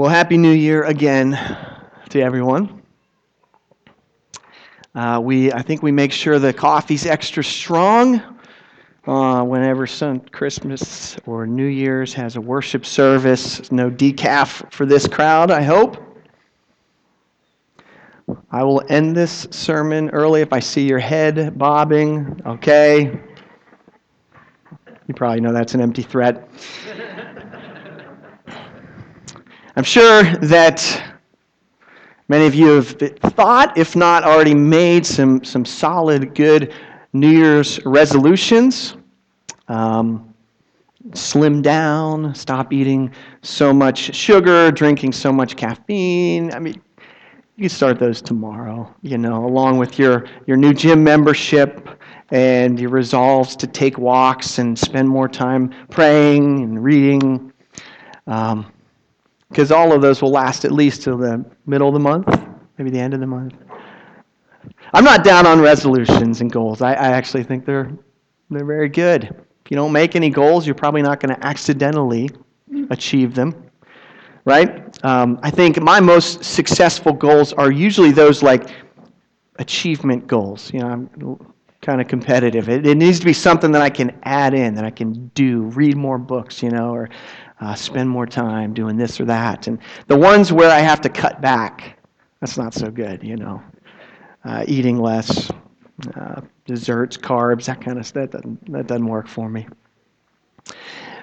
Well, Happy New Year again to everyone. Uh, we, I think we make sure the coffee's extra strong uh, whenever some Christmas or New Year's has a worship service. No decaf for this crowd, I hope. I will end this sermon early if I see your head bobbing. Okay. You probably know that's an empty threat. I'm sure that many of you have thought, if not already made, some, some solid, good New Year's resolutions. Um, slim down, stop eating so much sugar, drinking so much caffeine. I mean, you can start those tomorrow, you know, along with your, your new gym membership and your resolves to take walks and spend more time praying and reading. Um, because all of those will last at least till the middle of the month, maybe the end of the month. I'm not down on resolutions and goals. I, I actually think they're they're very good. If you don't make any goals, you're probably not going to accidentally achieve them, right? Um, I think my most successful goals are usually those like achievement goals. You know, I'm kind of competitive. It, it needs to be something that I can add in, that I can do, read more books, you know, or uh, spend more time doing this or that. And the ones where I have to cut back, that's not so good, you know. Uh, eating less, uh, desserts, carbs, that kind of stuff, that doesn't, that doesn't work for me.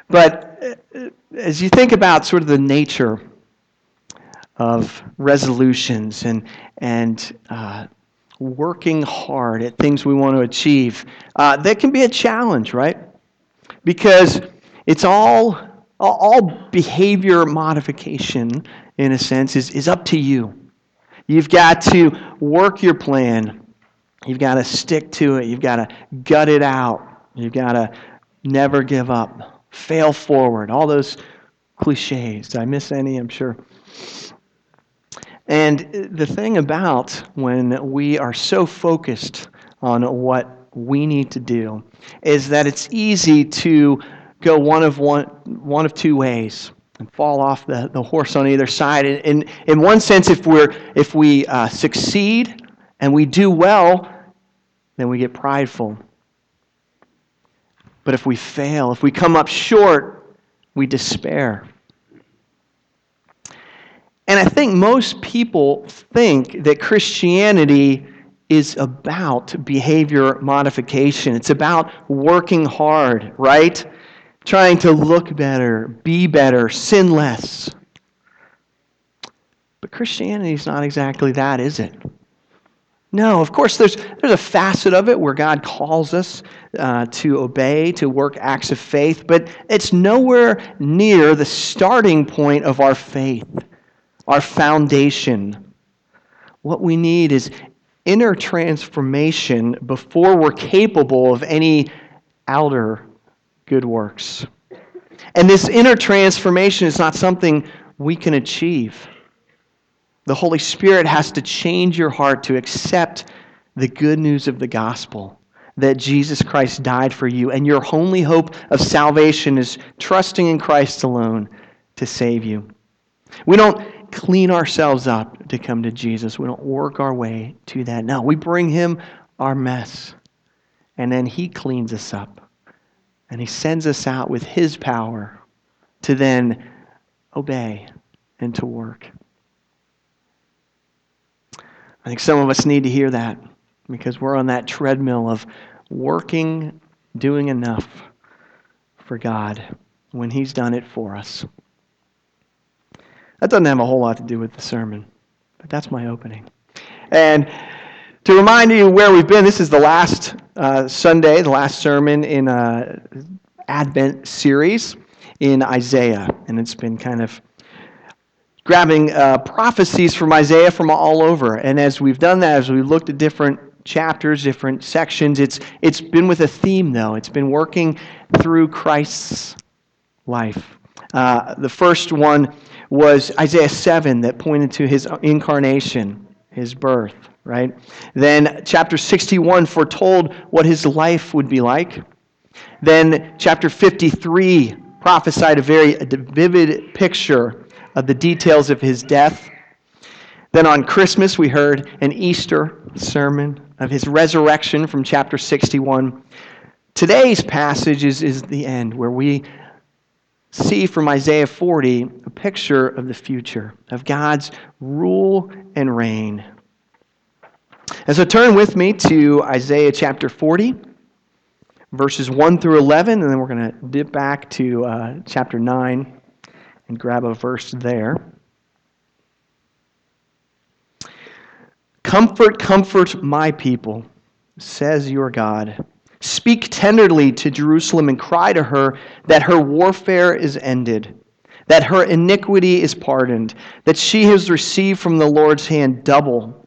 But uh, as you think about sort of the nature of resolutions and, and uh, working hard at things we want to achieve, uh, that can be a challenge, right? Because it's all all behavior modification, in a sense, is, is up to you. You've got to work your plan. You've got to stick to it. You've got to gut it out. You've got to never give up. Fail forward. All those cliches. Did I miss any? I'm sure. And the thing about when we are so focused on what we need to do is that it's easy to go one of one, one of two ways and fall off the, the horse on either side. And In, in one sense, if, we're, if we uh, succeed and we do well, then we get prideful. But if we fail, if we come up short, we despair. And I think most people think that Christianity is about behavior modification. It's about working hard, right? Trying to look better, be better, sin less. But Christianity is not exactly that, is it? No, of course, there's, there's a facet of it where God calls us uh, to obey, to work acts of faith, but it's nowhere near the starting point of our faith, our foundation. What we need is inner transformation before we're capable of any outer good works. And this inner transformation is not something we can achieve. The Holy Spirit has to change your heart to accept the good news of the gospel that Jesus Christ died for you, and your only hope of salvation is trusting in Christ alone to save you. We don't clean ourselves up to come to Jesus, we don't work our way to that. No, we bring Him our mess, and then He cleans us up. And he sends us out with his power to then obey and to work. I think some of us need to hear that because we're on that treadmill of working, doing enough for God when He's done it for us. That doesn't have a whole lot to do with the sermon, but that's my opening. And to remind you where we've been, this is the last uh, Sunday, the last sermon in a Advent series in Isaiah. And it's been kind of grabbing uh, prophecies from Isaiah from all over. And as we've done that, as we've looked at different chapters, different sections, it's, it's been with a theme, though. It's been working through Christ's life. Uh, the first one was Isaiah 7 that pointed to his incarnation, his birth right? Then chapter 61 foretold what his life would be like. Then chapter 53 prophesied a very vivid picture of the details of his death. Then on Christmas, we heard an Easter sermon of his resurrection from chapter 61. Today's passage is, is the end, where we see from Isaiah 40 a picture of the future, of God's rule and reign. And so turn with me to Isaiah chapter 40, verses 1 through 11, and then we're going to dip back to uh, chapter 9 and grab a verse there. Comfort, comfort my people, says your God. Speak tenderly to Jerusalem and cry to her that her warfare is ended, that her iniquity is pardoned, that she has received from the Lord's hand double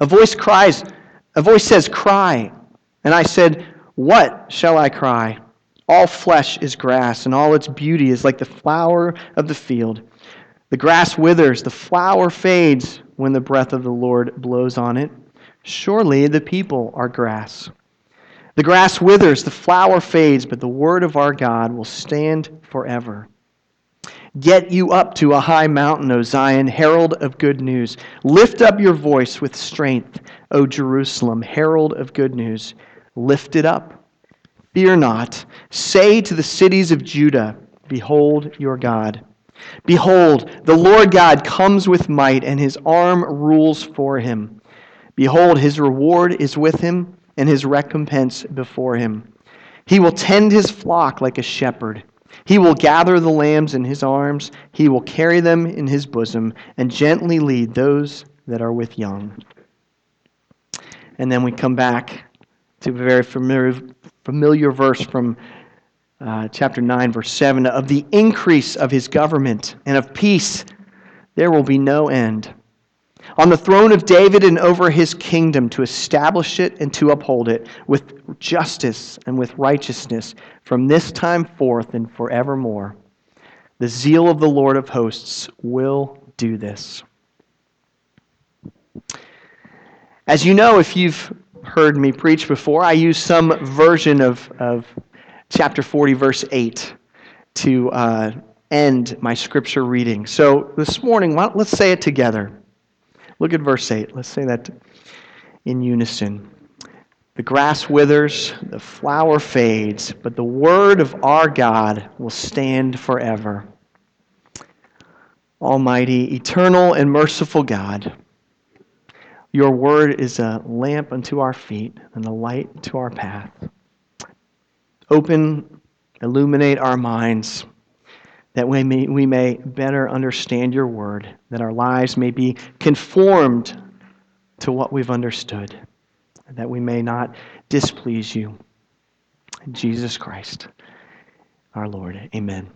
A voice cries, a voice says, Cry. And I said, What shall I cry? All flesh is grass, and all its beauty is like the flower of the field. The grass withers, the flower fades when the breath of the Lord blows on it. Surely the people are grass. The grass withers, the flower fades, but the word of our God will stand forever. Get you up to a high mountain, O Zion, herald of good news. Lift up your voice with strength, O Jerusalem, herald of good news. Lift it up. Fear not. Say to the cities of Judah, Behold your God. Behold, the Lord God comes with might, and his arm rules for him. Behold, his reward is with him, and his recompense before him. He will tend his flock like a shepherd. He will gather the lambs in his arms, he will carry them in his bosom, and gently lead those that are with young. And then we come back to a very familiar, familiar verse from uh, chapter 9, verse 7 of the increase of his government and of peace, there will be no end on the throne of David and over his kingdom to establish it and to uphold it with justice and with righteousness from this time forth and forevermore. The zeal of the Lord of hosts will do this. As you know, if you've heard me preach before, I use some version of, of chapter 40, verse 8, to uh, end my scripture reading. So this morning, let's say it together. Look at verse 8. Let's say that in unison. The grass withers, the flower fades, but the word of our God will stand forever. Almighty, eternal, and merciful God, your word is a lamp unto our feet and a light to our path. Open, illuminate our minds that we may, we may better understand your word, that our lives may be conformed to what we've understood, that we may not displease you. Jesus Christ, our Lord. Amen.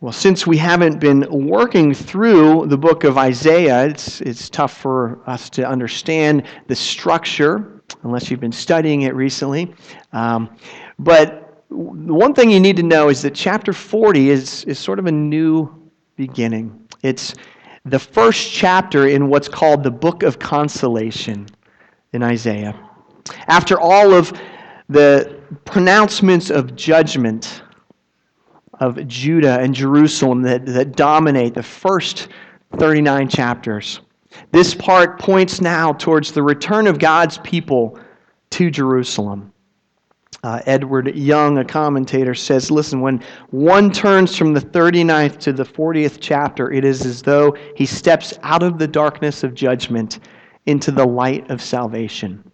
Well, since we haven't been working through the book of Isaiah, it's, it's tough for us to understand the structure unless you've been studying it recently. Um, but one thing you need to know is that chapter 40 is, is sort of a new beginning. It's the first chapter in what's called the book of consolation in Isaiah. After all of the pronouncements of judgment of Judah and Jerusalem that, that dominate the first 39 chapters, this part points now towards the return of God's people to Jerusalem. Uh, Edward Young, a commentator, says listen, when one turns from the 39th to the 40th chapter, it is as though he steps out of the darkness of judgment into the light of salvation.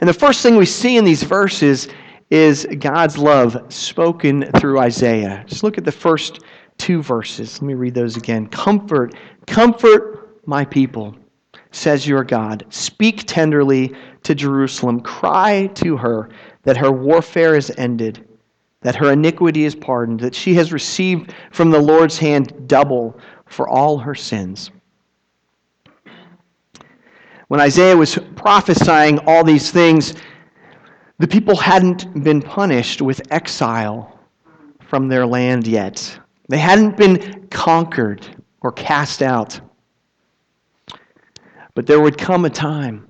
And the first thing we see in these verses is God's love spoken through Isaiah. Just look at the first two verses. Let me read those again. Comfort, comfort my people says your God. Speak tenderly to Jerusalem. Cry to her that her warfare is ended, that her iniquity is pardoned, that she has received from the Lord's hand double for all her sins. When Isaiah was prophesying all these things, the people hadn't been punished with exile from their land yet. They hadn't been conquered or cast out. But there would come a time,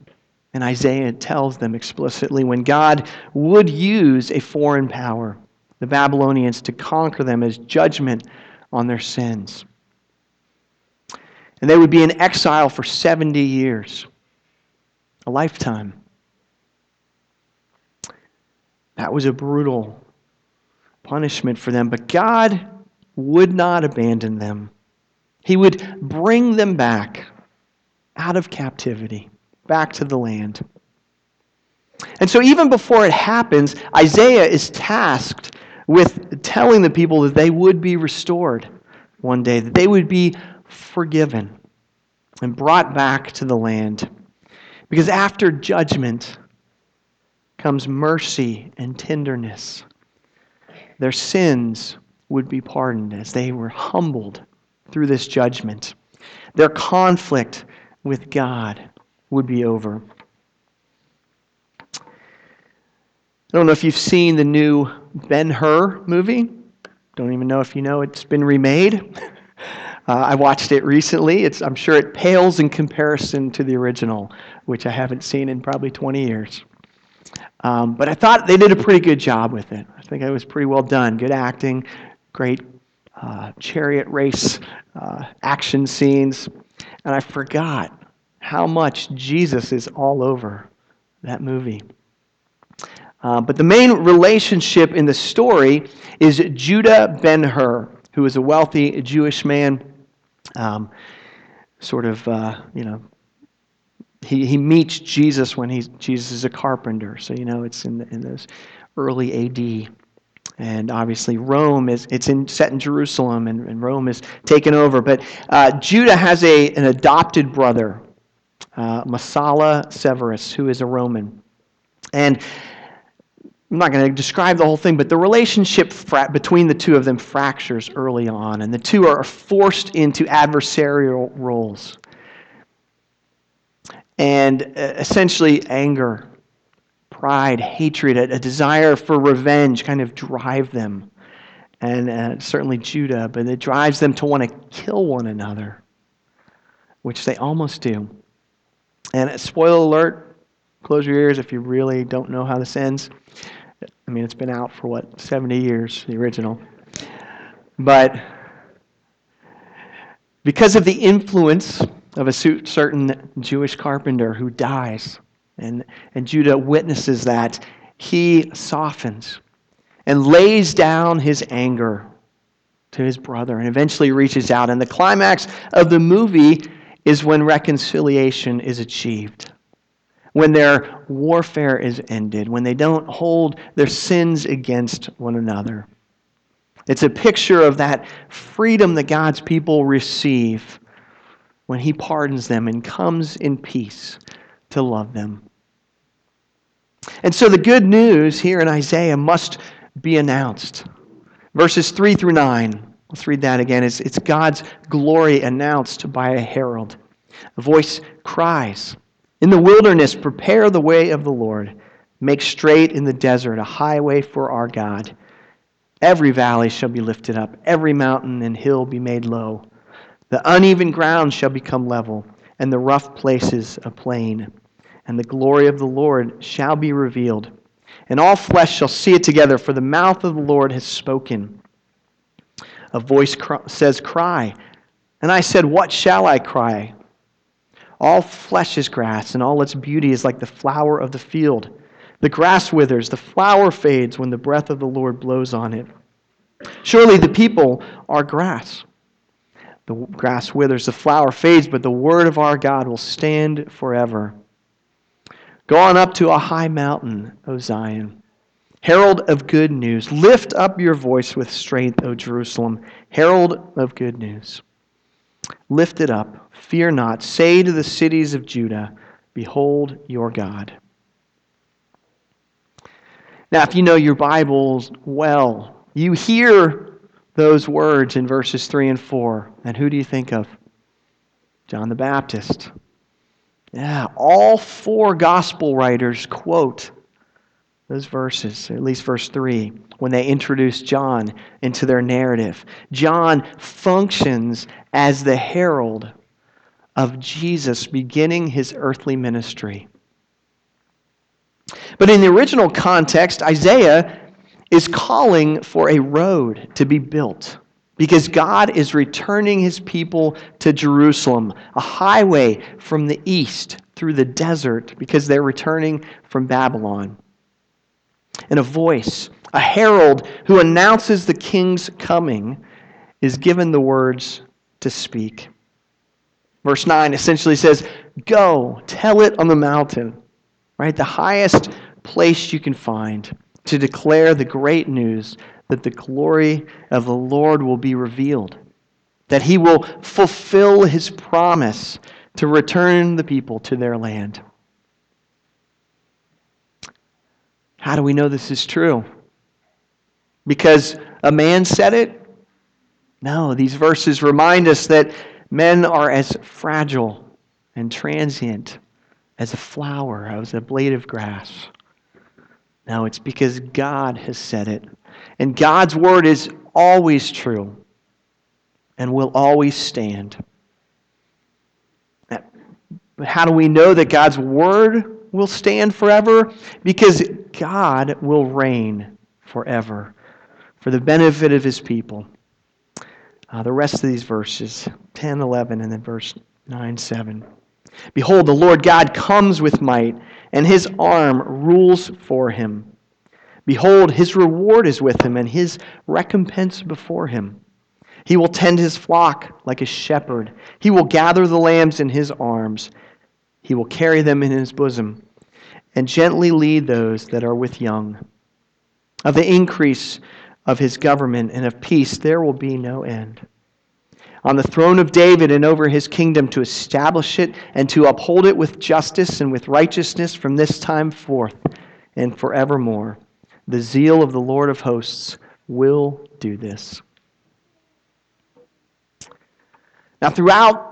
and Isaiah tells them explicitly, when God would use a foreign power, the Babylonians, to conquer them as judgment on their sins. And they would be in exile for 70 years, a lifetime. That was a brutal punishment for them, but God would not abandon them. He would bring them back out of captivity, back to the land. And so, even before it happens, Isaiah is tasked with telling the people that they would be restored one day, that they would be forgiven and brought back to the land. Because after judgment comes mercy and tenderness. Their sins would be pardoned as they were humbled through this judgment. Their conflict with God would be over. I don't know if you've seen the new Ben Hur movie. Don't even know if you know it's been remade. Uh, I watched it recently. It's, I'm sure it pales in comparison to the original, which I haven't seen in probably 20 years. Um, but I thought they did a pretty good job with it. I think it was pretty well done. Good acting, great uh, chariot race uh, action scenes. And I forgot how much Jesus is all over that movie. Uh, but the main relationship in the story is Judah Ben Hur, who is a wealthy Jewish man, um, sort of, uh, you know, he, he meets Jesus when he's, Jesus is a carpenter. So, you know, it's in, the, in this early AD. And obviously, Rome is it's in, set in Jerusalem, and, and Rome is taken over. But uh, Judah has a, an adopted brother, uh, Messala Severus, who is a Roman. And I'm not going to describe the whole thing, but the relationship fra- between the two of them fractures early on, and the two are forced into adversarial roles. And uh, essentially, anger pride, hatred, a, a, desire for revenge kind of drive them. And uh, certainly Judah, but it drives them to want to kill one another, which they almost do. And spoiler alert, close your ears if you really don't know how this ends. I mean, it's been out for what, 70 years, the original. But because of the influence of a certain Jewish carpenter who dies, and, and Judah witnesses that. He softens and lays down his anger to his brother and eventually reaches out. And the climax of the movie is when reconciliation is achieved, when their warfare is ended, when they don't hold their sins against one another. It's a picture of that freedom that God's people receive when He pardons them and comes in peace to love them. And so the good news here in Isaiah must be announced. Verses 3 through 9. Let's read that again. It's, it's God's glory announced by a herald. A voice cries In the wilderness, prepare the way of the Lord. Make straight in the desert a highway for our God. Every valley shall be lifted up, every mountain and hill be made low. The uneven ground shall become level, and the rough places a plain and the glory of the Lord shall be revealed. And all flesh shall see it together, for the mouth of the Lord has spoken. A voice says, Cry. And I said, What shall I cry? All flesh is grass, and all its beauty is like the flower of the field. The grass withers, the flower fades when the breath of the Lord blows on it. Surely the people are grass. The grass withers, the flower fades, but the word of our God will stand forever. Go on up to a high mountain, O Zion. Herald of good news. Lift up your voice with strength, O Jerusalem. Herald of good news. Lift it up. Fear not. Say to the cities of Judah, Behold your God. Now, if you know your Bibles well, you hear those words in verses 3 and 4. And who do you think of? John the Baptist. Yeah, all four gospel writers quote those verses, at least verse 3, when they introduce John into their narrative. John functions as the herald of Jesus beginning his earthly ministry. But in the original context, Isaiah is calling for a road to be built because God is returning his people to Jerusalem, a highway from the east through the desert because they're returning from Babylon. And a voice, a herald who announces the king's coming, is given the words to speak. Verse 9 essentially says, Go, tell it on the mountain, right? The highest place you can find to declare the great news that the glory of the Lord will be revealed, that he will fulfill his promise to return the people to their land. How do we know this is true? Because a man said it? No, these verses remind us that men are as fragile and transient as a flower, as a blade of grass. No, it's because God has said it. And God's word is always true and will always stand. But how do we know that God's word will stand forever? Because God will reign forever for the benefit of his people. Uh, the rest of these verses 10, 11, and then verse 9, 7. Behold, the Lord God comes with might, and his arm rules for him. Behold, his reward is with him, and his recompense before him. He will tend his flock like a shepherd. He will gather the lambs in his arms. He will carry them in his bosom, and gently lead those that are with young. Of the increase of his government and of peace there will be no end on the throne of David and over his kingdom to establish it and to uphold it with justice and with righteousness from this time forth and forevermore. The zeal of the Lord of hosts will do this. Now, throughout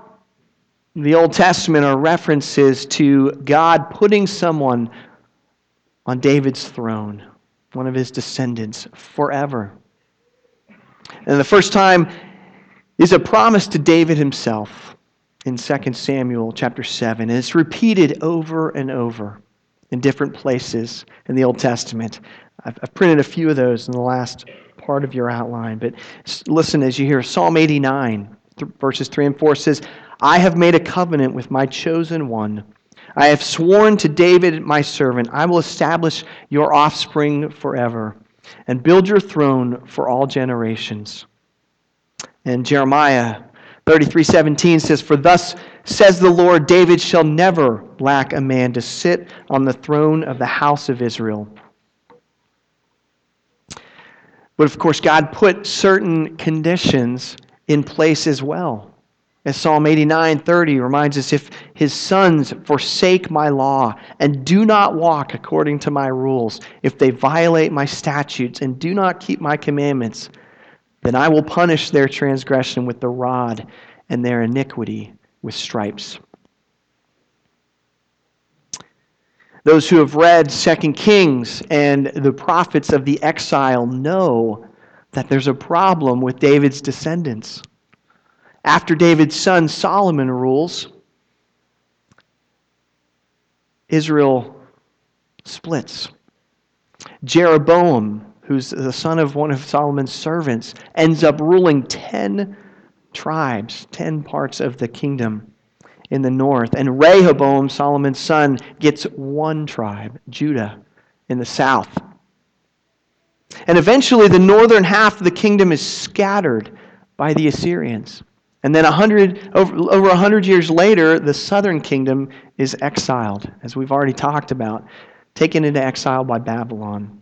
the Old Testament are references to God putting someone on David's throne, one of his descendants, forever. And the first time is a promise to David himself in 2 Samuel chapter 7. And it's repeated over and over in different places in the Old Testament. I've, I've printed a few of those in the last part of your outline. But listen as you hear Psalm 89, th- verses 3 and 4 says, I have made a covenant with my chosen one. I have sworn to David, my servant, I will establish your offspring forever and build your throne for all generations. And Jeremiah 33:17 says, "For thus says the Lord, David shall never lack a man to sit on the throne of the house of Israel." But of course, God put certain conditions in place as well. As Psalm 89:30 reminds us, if his sons forsake my law and do not walk according to my rules, if they violate my statutes and do not keep my commandments, then I will punish their transgression with the rod and their iniquity with stripes. Those who have read Second Kings and the prophets of the exile know that there's a problem with David's descendants. After David's son Solomon rules, Israel splits. Jeroboam who's the son of one of Solomon's servants, ends up ruling 10 tribes, 10 parts of the kingdom in the north. And Rehoboam, Solomon's son, gets one tribe, Judah, in the south. And eventually, the northern half of the kingdom is scattered by the Assyrians. And then 100, over, over 100 years later, the southern kingdom is exiled, as we've already talked about, taken into exile by Babylon.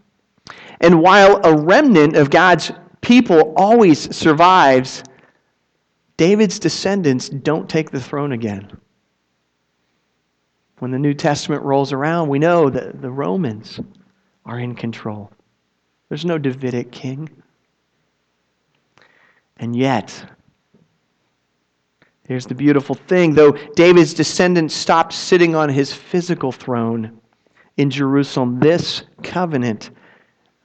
And while a remnant of God's people always survives, David's descendants don't take the throne again. When the New Testament rolls around, we know that the Romans are in control. There's no Davidic king. And yet, here's the beautiful thing though David's descendants stopped sitting on his physical throne in Jerusalem, this covenant,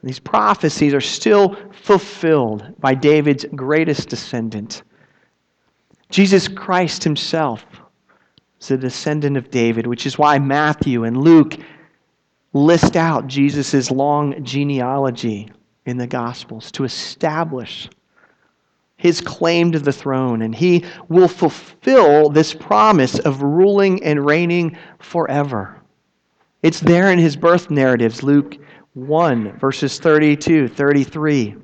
these prophecies are still fulfilled by David's greatest descendant. Jesus Christ himself is a descendant of David, which is why Matthew and Luke list out Jesus' long genealogy in the Gospels to establish his claim to the throne. And he will fulfill this promise of ruling and reigning forever. It's there in his birth narratives, Luke 1, verses 32, 33.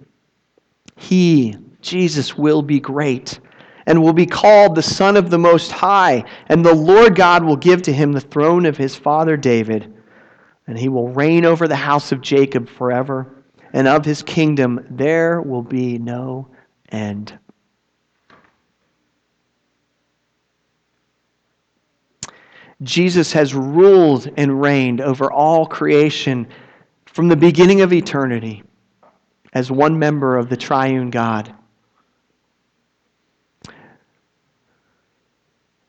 He, Jesus, will be great and will be called the Son of the Most High, and the Lord God will give to him the throne of his father David, and he will reign over the house of Jacob forever, and of his kingdom there will be no end. Jesus has ruled and reigned over all creation from the beginning of eternity as one member of the triune God.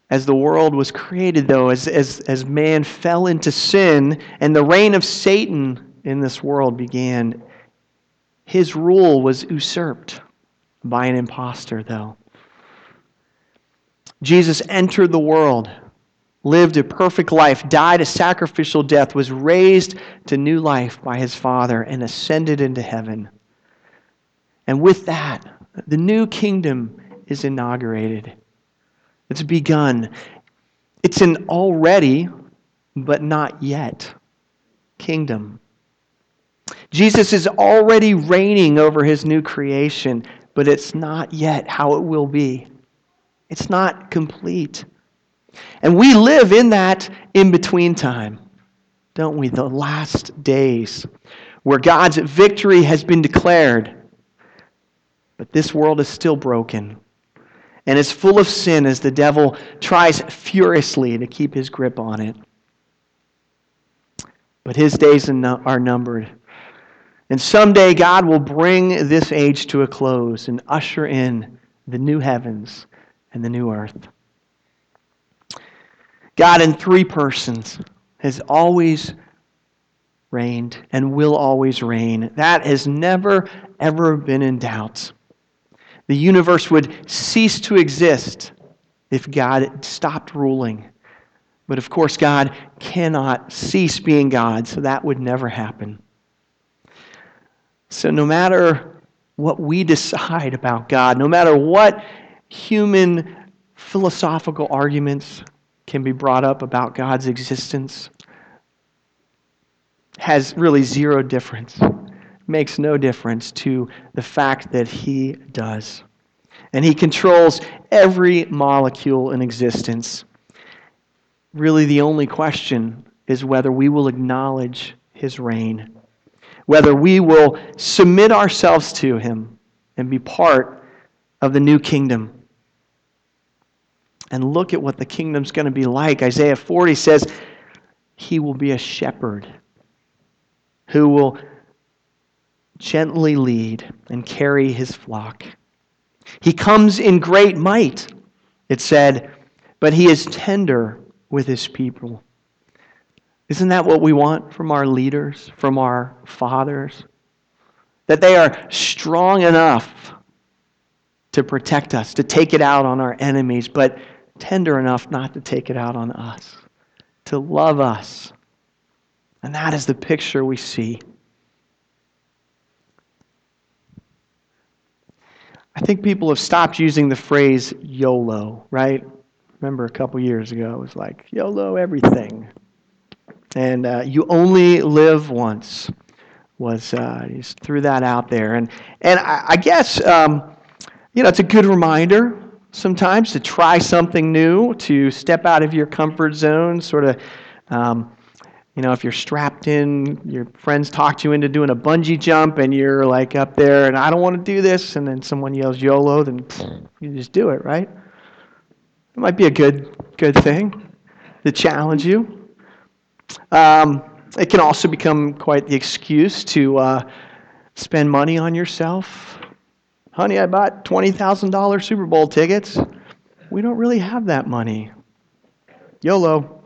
As the world was created, though, as, as, as man fell into sin and the reign of Satan in this world began, his rule was usurped by an impostor, though. Jesus entered the world lived a perfect life, died a sacrificial death, was raised to new life by his Father, and ascended into heaven. And with that, the new kingdom is inaugurated. It's begun. It's an already, but not yet kingdom. Jesus is already reigning over his new creation, but it's not yet how it will be. It's not complete. And we live in that in between time, don't we? The last days where God's victory has been declared, but this world is still broken and is full of sin as the devil tries furiously to keep his grip on it. But his days are numbered. And someday God will bring this age to a close and usher in the new heavens and the new earth. God in three persons has always reigned and will always reign. That has never, ever been in doubt. The universe would cease to exist if God stopped ruling. But of course, God cannot cease being God, so that would never happen. So, no matter what we decide about God, no matter what human philosophical arguments can be brought up about God's existence has really zero difference, makes no difference to the fact that He does. And He controls every molecule in existence. Really, the only question is whether we will acknowledge His reign, whether we will submit ourselves to Him and be part of the new kingdom and look at what the kingdom's going to be like. Isaiah 40 says, He will be a shepherd who will gently lead and carry his flock. He comes in great might, it said, but he is tender with his people. Isn't that what we want from our leaders, from our fathers? That they are strong enough to protect us, to take it out on our enemies, but tender enough not to take it out on us, to love us. And that is the picture we see. I think people have stopped using the phrase YOLO, right? Remember a couple years ago, it was like YOLO everything. And uh, you only live once was uh, just threw that out there. And, and I, I guess, um, you know, it's a good reminder sometimes to try something new, to step out of your comfort zone, sort of. Um, you know, if you're strapped in, your friends talked you into doing a bungee jump, and you're like up there, and I don't want to do this, and then someone yells YOLO, then you just do it, right? It might be a good, good thing to challenge you. Um, It can also become quite the excuse to uh, spend money on yourself. Honey, I bought $20,000 Super Bowl tickets. We don't really have that money. YOLO.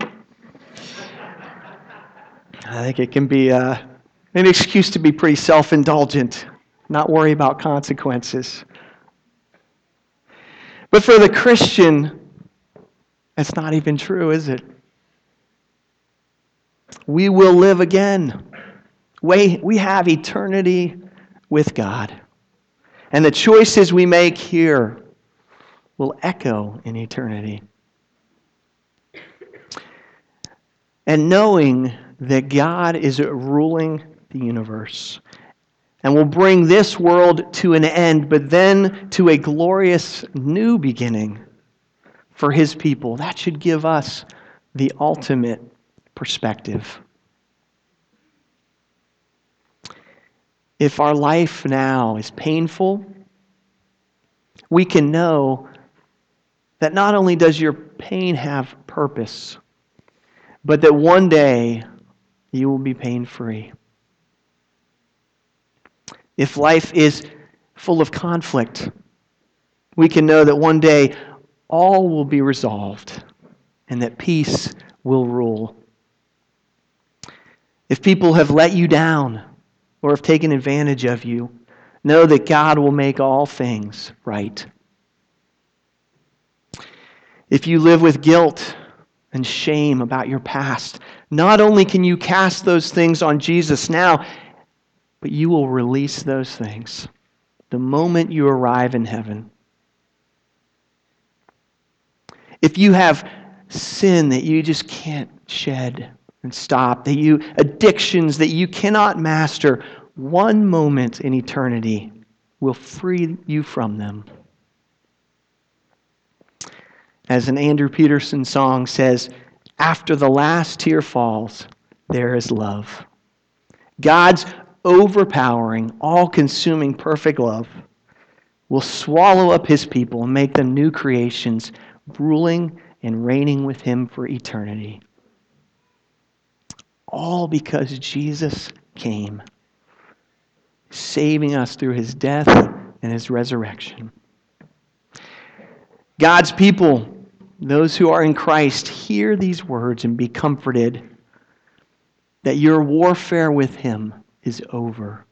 I think it can be uh, an excuse to be pretty self indulgent, not worry about consequences. But for the Christian, that's not even true, is it? We will live again. We, we have eternity with God. And the choices we make here will echo in eternity. And knowing that God is ruling the universe and will bring this world to an end, but then to a glorious new beginning for his people, that should give us the ultimate perspective. If our life now is painful, we can know that not only does your pain have purpose, but that one day you will be pain free. If life is full of conflict, we can know that one day all will be resolved and that peace will rule. If people have let you down or have taken advantage of you, know that God will make all things right. If you live with guilt and shame about your past, not only can you cast those things on Jesus now, but you will release those things the moment you arrive in heaven. If you have sin that you just can't shed and stop, that you addictions that you cannot master, one moment in eternity will free you from them. As an Andrew Peterson song says, after the last tear falls, there is love. God's overpowering, all consuming, perfect love will swallow up his people and make them new creations, ruling and reigning with him for eternity. All because Jesus came, saving us through his death and his resurrection. God's people, those who are in Christ, hear these words and be comforted that your warfare with him is over,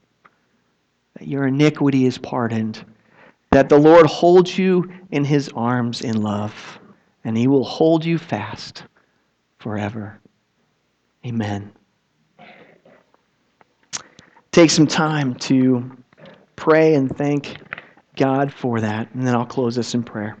that your iniquity is pardoned, that the Lord holds you in his arms in love, and he will hold you fast forever. Amen. Take some time to pray and thank God for that, and then I'll close this in prayer.